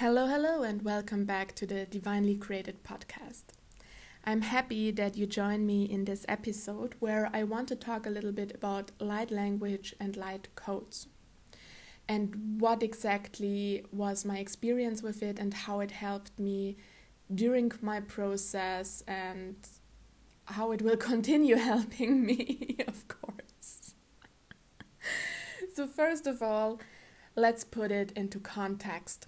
Hello, hello, and welcome back to the Divinely Created podcast. I'm happy that you join me in this episode where I want to talk a little bit about light language and light codes and what exactly was my experience with it and how it helped me during my process and how it will continue helping me, of course. so, first of all, let's put it into context.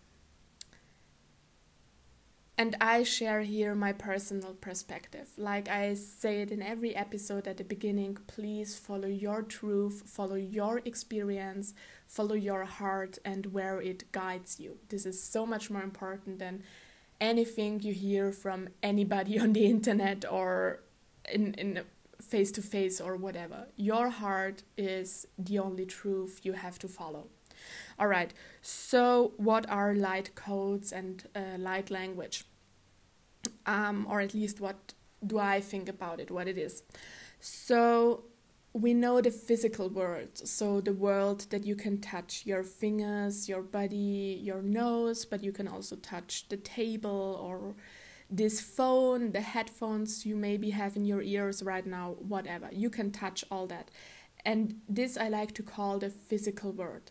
And I share here my personal perspective. Like I say it in every episode at the beginning, please follow your truth, follow your experience, follow your heart, and where it guides you. This is so much more important than anything you hear from anybody on the internet or in, in face to face or whatever. Your heart is the only truth you have to follow. All right, so what are light codes and uh, light language? Um, or at least what do I think about it, what it is. So we know the physical world, so the world that you can touch your fingers, your body, your nose, but you can also touch the table or this phone, the headphones you maybe have in your ears right now, whatever. You can touch all that. And this I like to call the physical world.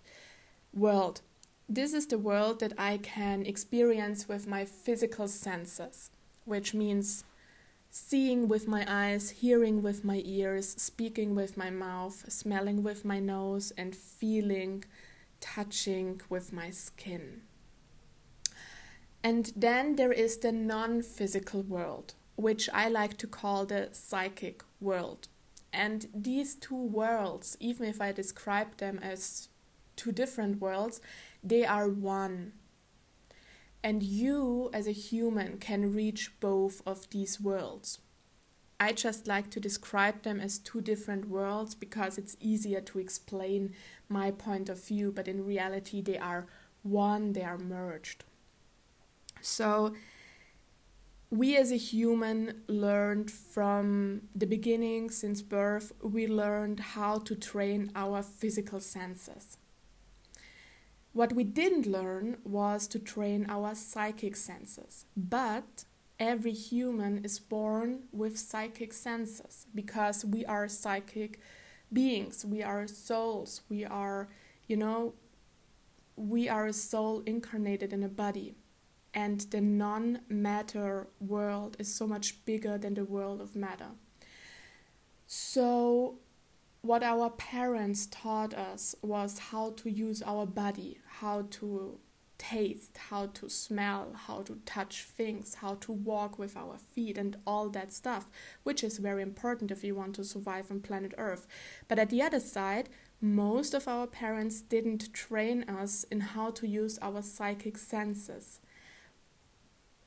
World. This is the world that I can experience with my physical senses which means seeing with my eyes, hearing with my ears, speaking with my mouth, smelling with my nose, and feeling, touching with my skin. And then there is the non physical world, which I like to call the psychic world. And these two worlds, even if I describe them as two different worlds, they are one. And you, as a human, can reach both of these worlds. I just like to describe them as two different worlds because it's easier to explain my point of view, but in reality, they are one, they are merged. So, we as a human learned from the beginning, since birth, we learned how to train our physical senses. What we didn't learn was to train our psychic senses. But every human is born with psychic senses because we are psychic beings, we are souls, we are, you know, we are a soul incarnated in a body. And the non matter world is so much bigger than the world of matter. So, what our parents taught us was how to use our body, how to taste, how to smell, how to touch things, how to walk with our feet, and all that stuff, which is very important if you want to survive on planet Earth. But at the other side, most of our parents didn't train us in how to use our psychic senses.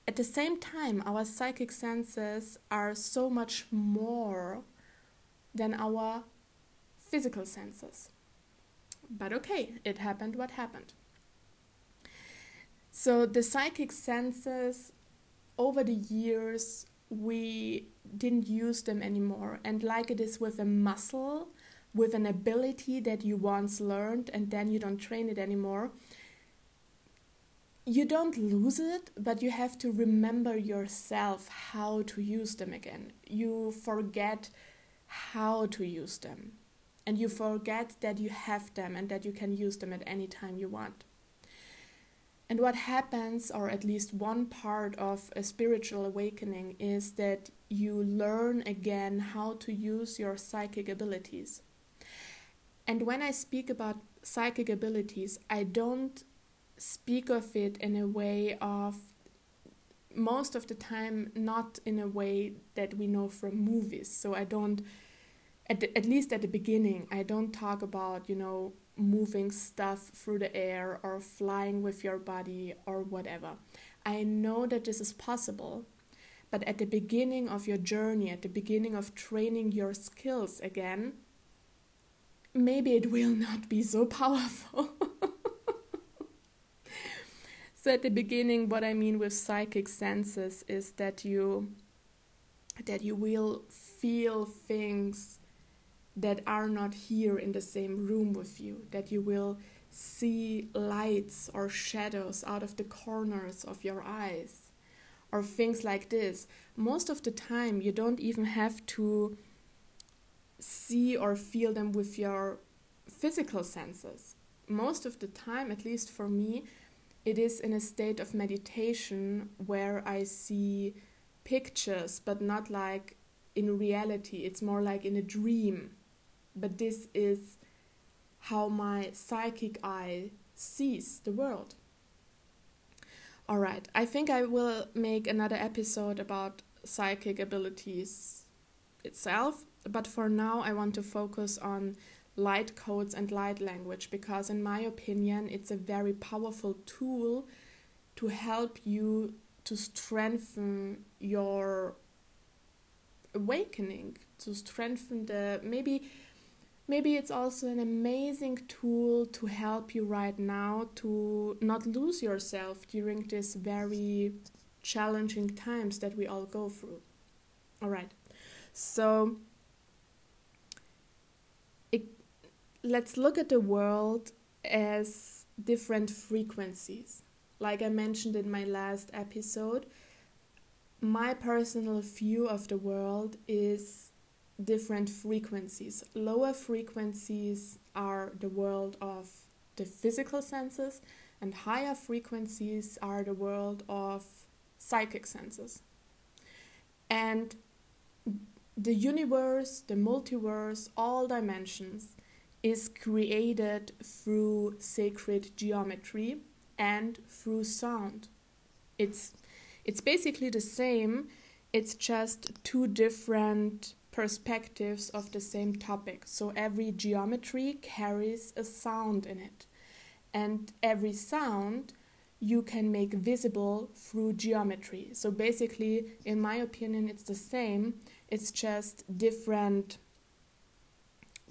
At the same time, our psychic senses are so much more than our physical senses. But okay, it happened what happened. So the psychic senses, over the years, we didn't use them anymore. And like it is with a muscle, with an ability that you once learned and then you don't train it anymore, you don't lose it, but you have to remember yourself how to use them again. You forget how to use them and you forget that you have them and that you can use them at any time you want. And what happens, or at least one part of a spiritual awakening, is that you learn again how to use your psychic abilities. And when I speak about psychic abilities, I don't speak of it in a way of most of the time not in a way that we know from movies. So I don't at, the, at least at the beginning, I don't talk about, you know, moving stuff through the air or flying with your body or whatever. I know that this is possible, but at the beginning of your journey, at the beginning of training your skills again, maybe it will not be so powerful. so at the beginning what I mean with psychic senses is that you that you will feel things that are not here in the same room with you, that you will see lights or shadows out of the corners of your eyes or things like this. Most of the time, you don't even have to see or feel them with your physical senses. Most of the time, at least for me, it is in a state of meditation where I see pictures, but not like in reality. It's more like in a dream. But this is how my psychic eye sees the world. All right, I think I will make another episode about psychic abilities itself, but for now, I want to focus on light codes and light language because, in my opinion, it's a very powerful tool to help you to strengthen your awakening, to strengthen the maybe Maybe it's also an amazing tool to help you right now to not lose yourself during these very challenging times that we all go through. All right. So it, let's look at the world as different frequencies. Like I mentioned in my last episode, my personal view of the world is different frequencies. Lower frequencies are the world of the physical senses, and higher frequencies are the world of psychic senses. And the universe, the multiverse, all dimensions is created through sacred geometry and through sound. It's it's basically the same, it's just two different perspectives of the same topic. So every geometry carries a sound in it. And every sound you can make visible through geometry. So basically, in my opinion, it's the same. It's just different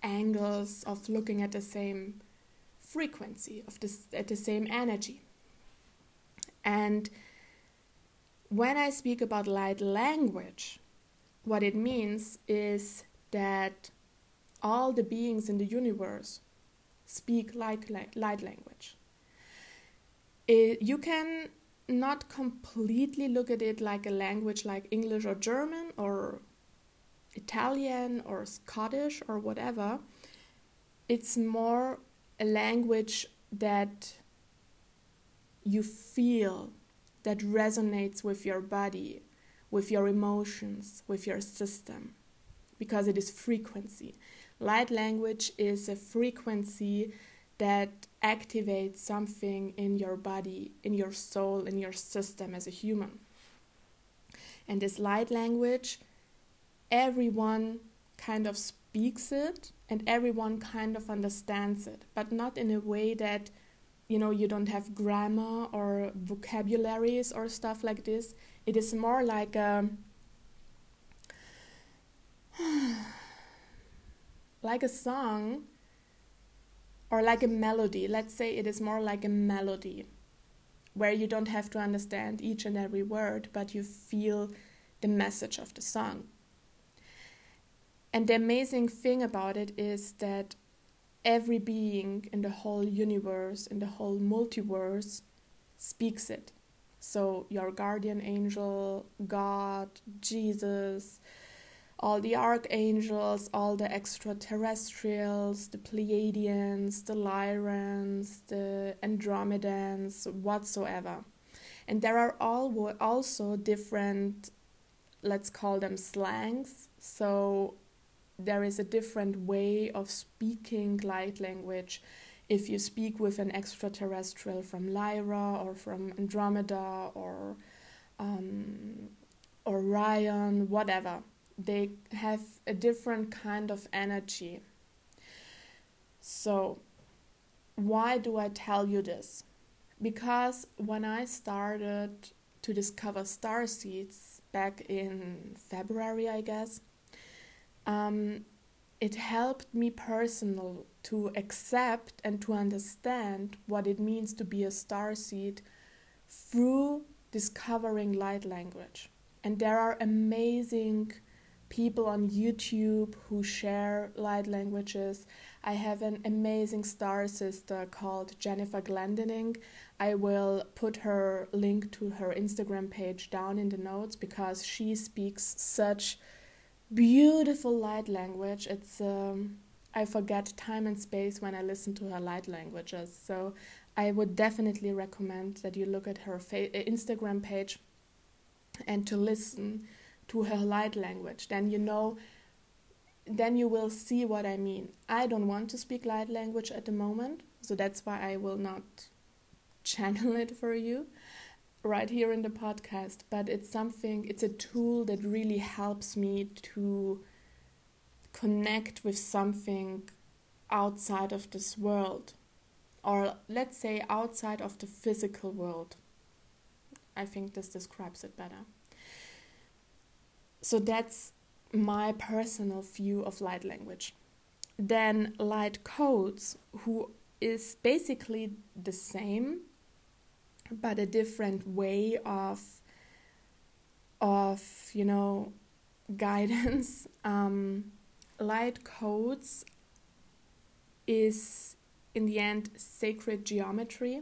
angles of looking at the same frequency of this at the same energy. And when I speak about light language, what it means is that all the beings in the universe speak light, light language. It, you can not completely look at it like a language like English or German or Italian or Scottish or whatever. It's more a language that you feel, that resonates with your body, with your emotions, with your system, because it is frequency. Light language is a frequency that activates something in your body, in your soul, in your system as a human. And this light language, everyone kind of speaks it and everyone kind of understands it, but not in a way that you know you don't have grammar or vocabularies or stuff like this it is more like a um, like a song or like a melody let's say it is more like a melody where you don't have to understand each and every word but you feel the message of the song and the amazing thing about it is that every being in the whole universe, in the whole multiverse, speaks it. So, your guardian angel, God, Jesus, all the archangels, all the extraterrestrials, the Pleiadians, the Lyrans, the Andromedans, whatsoever. And there are all also different, let's call them slangs. So, there is a different way of speaking light language if you speak with an extraterrestrial from Lyra or from Andromeda or um, Orion, whatever. They have a different kind of energy. So, why do I tell you this? Because when I started to discover star seeds back in February, I guess, um, it helped me personal to accept and to understand what it means to be a star seed through discovering light language. And there are amazing people on YouTube who share light languages. I have an amazing star sister called Jennifer Glendening. I will put her link to her Instagram page down in the notes because she speaks such beautiful light language. It's um, I forget time and space when I listen to her light languages. So I would definitely recommend that you look at her fa- Instagram page and to listen to her light language. Then you know, then you will see what I mean. I don't want to speak light language at the moment, so that's why I will not channel it for you right here in the podcast. But it's something, it's a tool that really helps me to connect with something outside of this world, or let's say outside of the physical world. I think this describes it better. So that's my personal view of light language. Then light codes, who is basically the same, but a different way of of you know guidance. Um, light codes is in the end sacred geometry,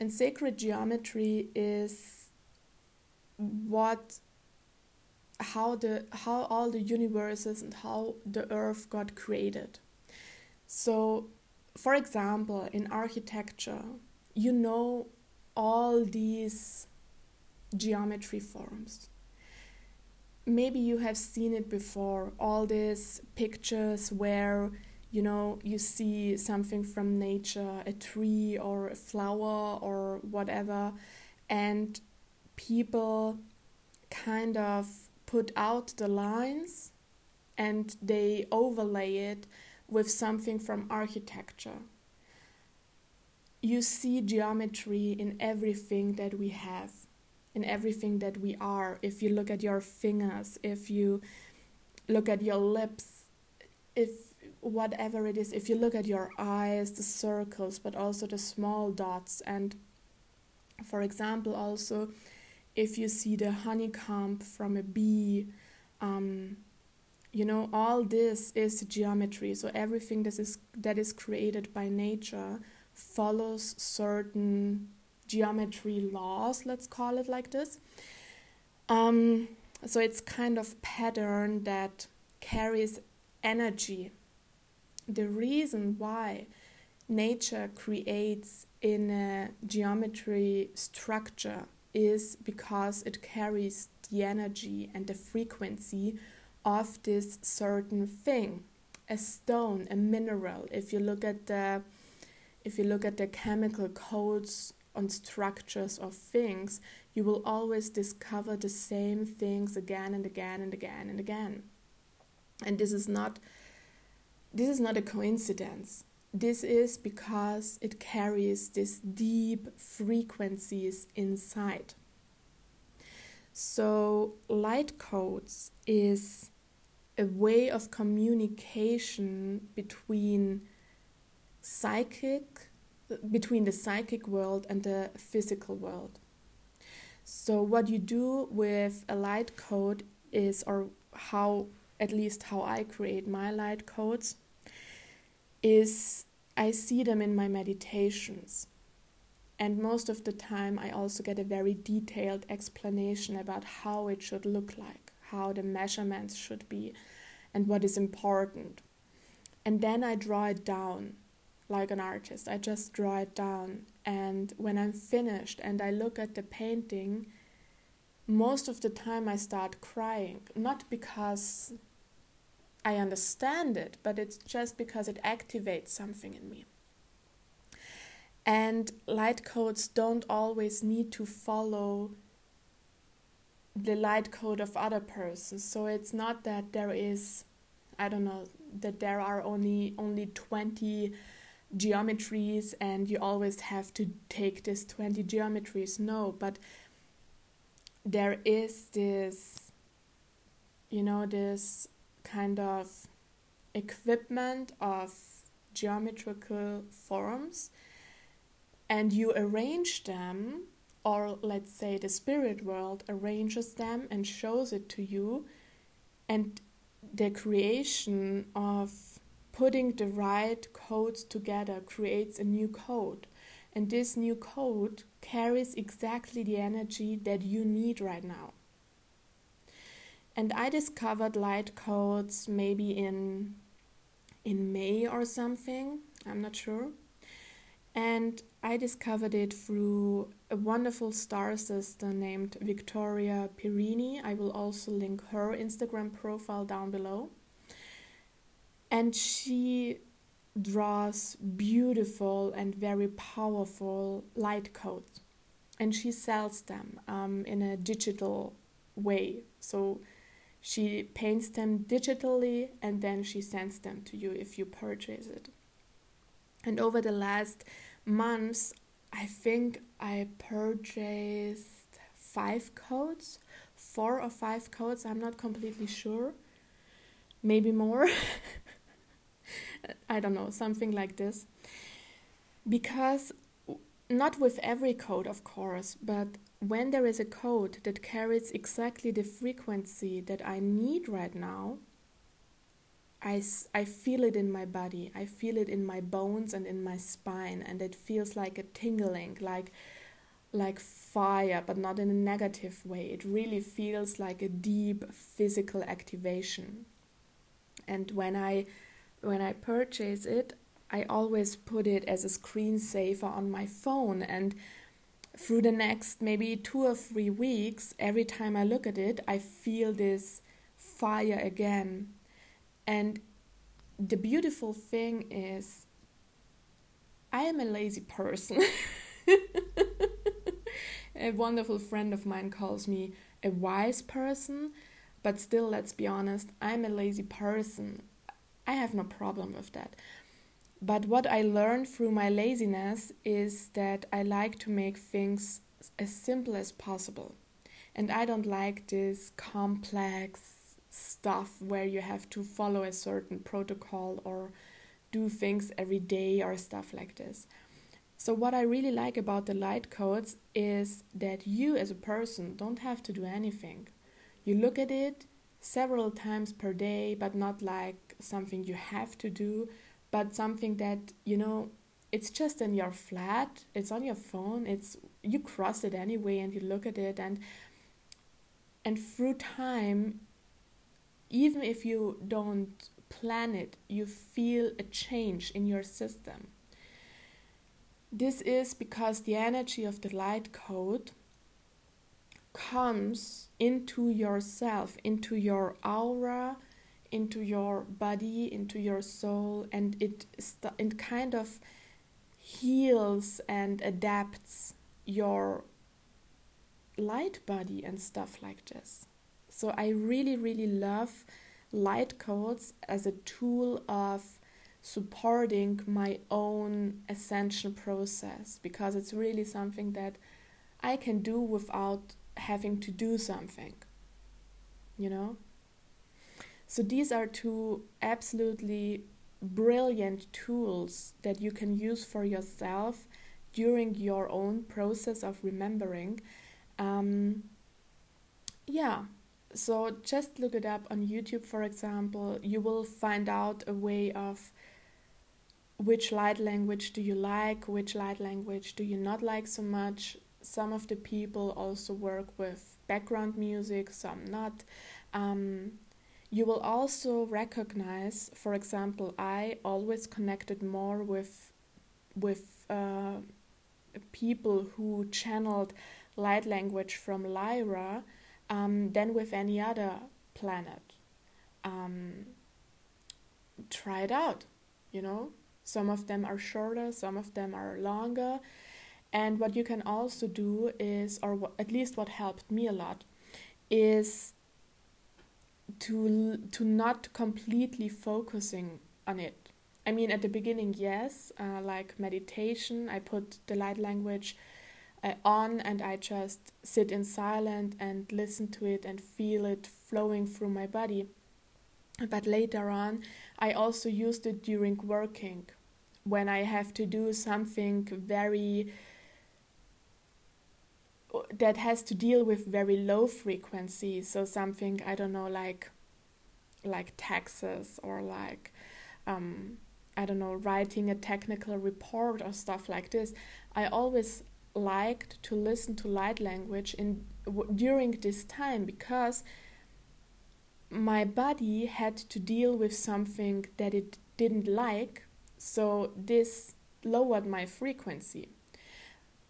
and sacred geometry is what how the how all the universes and how the earth got created. So, for example, in architecture, you know all these geometry forms. Maybe you have seen it before, all these pictures where you know you see something from nature, a tree or a flower or whatever, and people kind of put out the lines and they overlay it with something from architecture. You see geometry in everything that we have, in everything that we are. If you look at your fingers, if you look at your lips, if whatever it is, if you look at your eyes, the circles, but also the small dots, and for example, also if you see the honeycomb from a bee, um, you know, all this is geometry. So everything that is that is created by nature follows certain geometry laws. Let's call it like this. Um, so it's kind of pattern that carries energy. The reason why nature creates in a geometry structure is because it carries the energy and the frequency of this certain thing a stone a mineral if you look at the if you look at the chemical codes on structures of things you will always discover the same things again and again and again and again and this is not this is not a coincidence this is because it carries these deep frequencies inside. So, light codes is a way of communication between psychic between the psychic world and the physical world. So what you do with a light code is or how at least how I create my light codes is I see them in my meditations. And most of the time, I also get a very detailed explanation about how it should look like, how the measurements should be, and what is important. And then I draw it down like an artist. I just draw it down. And when I'm finished and I look at the painting, most of the time I start crying. Not because I understand it, but it's just because it activates something in me. And light codes don't always need to follow the light code of other persons. So it's not that there is, I don't know, that there are only only 20 geometries and you always have to take this 20 geometries. No, but there is this, you know, this kind of equipment of geometrical forms and you arrange them or let's say the spirit world arranges them and shows it to you And the creation of putting the right codes together creates a new code. And this new code carries exactly the energy that you need right now. And I discovered light codes maybe in in May or something, I'm not sure. And I discovered it through a wonderful star sister named Victoria Pirini. I will also link her Instagram profile down below. And she draws beautiful and very powerful light codes. And she sells them um, in a digital way. So she paints them digitally and then she sends them to you if you purchase it. And over the last months, I think I purchased five codes, four or five codes, I'm not completely sure. Maybe more. I don't know, something like this. Because not with every code, of course, but when there is a code that carries exactly the frequency that I need right now, I, I feel it in my body. I feel it in my bones and in my spine, and it feels like a tingling, like like fire, but not in a negative way. It really feels like a deep physical activation. And when I when I purchase it, I always put it as a screensaver on my phone and through the next maybe two or three weeks, every time I look at it, I feel this fire again. And the beautiful thing is, I am a lazy person. a wonderful friend of mine calls me a wise person, but still, let's be honest, I'm a lazy person. I have no problem with that. But what I learned through my laziness is that I like to make things as simple as possible. And I don't like this complex stuff where you have to follow a certain protocol or do things every day or stuff like this. So, what I really like about the light codes is that you as a person don't have to do anything. You look at it several times per day, but not like something you have to do but something that you know it's just in your flat it's on your phone it's you cross it anyway and you look at it and and through time even if you don't plan it you feel a change in your system. This is because the energy of the light code comes into yourself into your aura into your body, into your soul, and it it kind of heals and adapts your light body and stuff like this. So I really really love light codes as a tool of supporting my own ascension process because it's really something that I can do without having to do something. You know? So these are two absolutely brilliant tools that you can use for yourself during your own process of remembering. Um, yeah, so just look it up on YouTube, for example. You will find out a way of which light language do you like, which light language do you not like so much. Some of the people also work with background music, some not. Um, you will also recognize, for example, I always connected more with with uh, people who channeled light language from Lyra um, than with any other planet. Um, try it out, you know. Some of them are shorter, some of them are longer. And what you can also do is, or at least what helped me a lot, is to to not completely focusing on it. I mean, at the beginning, yes, uh, like meditation, I put the light language uh, on and I just sit in silence and listen to it and feel it flowing through my body. But later on, I also used it during working when I have to do something very that has to deal with very low frequencies. So something I don't know, like like taxes or like um, I don't know, writing a technical report or stuff like this, I always liked to listen to light language in w- during this time because my body had to deal with something that it didn't like, so this lowered my frequency.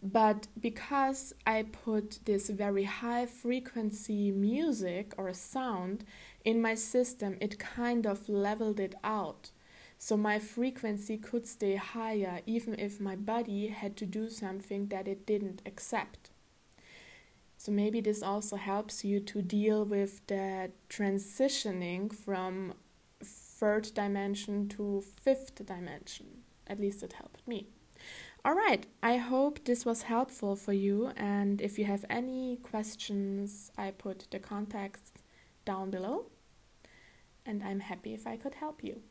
But because I put this very high frequency music or sound in my system, it kind of leveled it out. So my frequency could stay higher even if my body had to do something that it didn't accept. So maybe this also helps you to deal with the transitioning from third dimension to fifth dimension. At least it helped me. All right, I hope this was helpful for you. And if you have any questions, I put the context down below. And I'm happy if I could help you.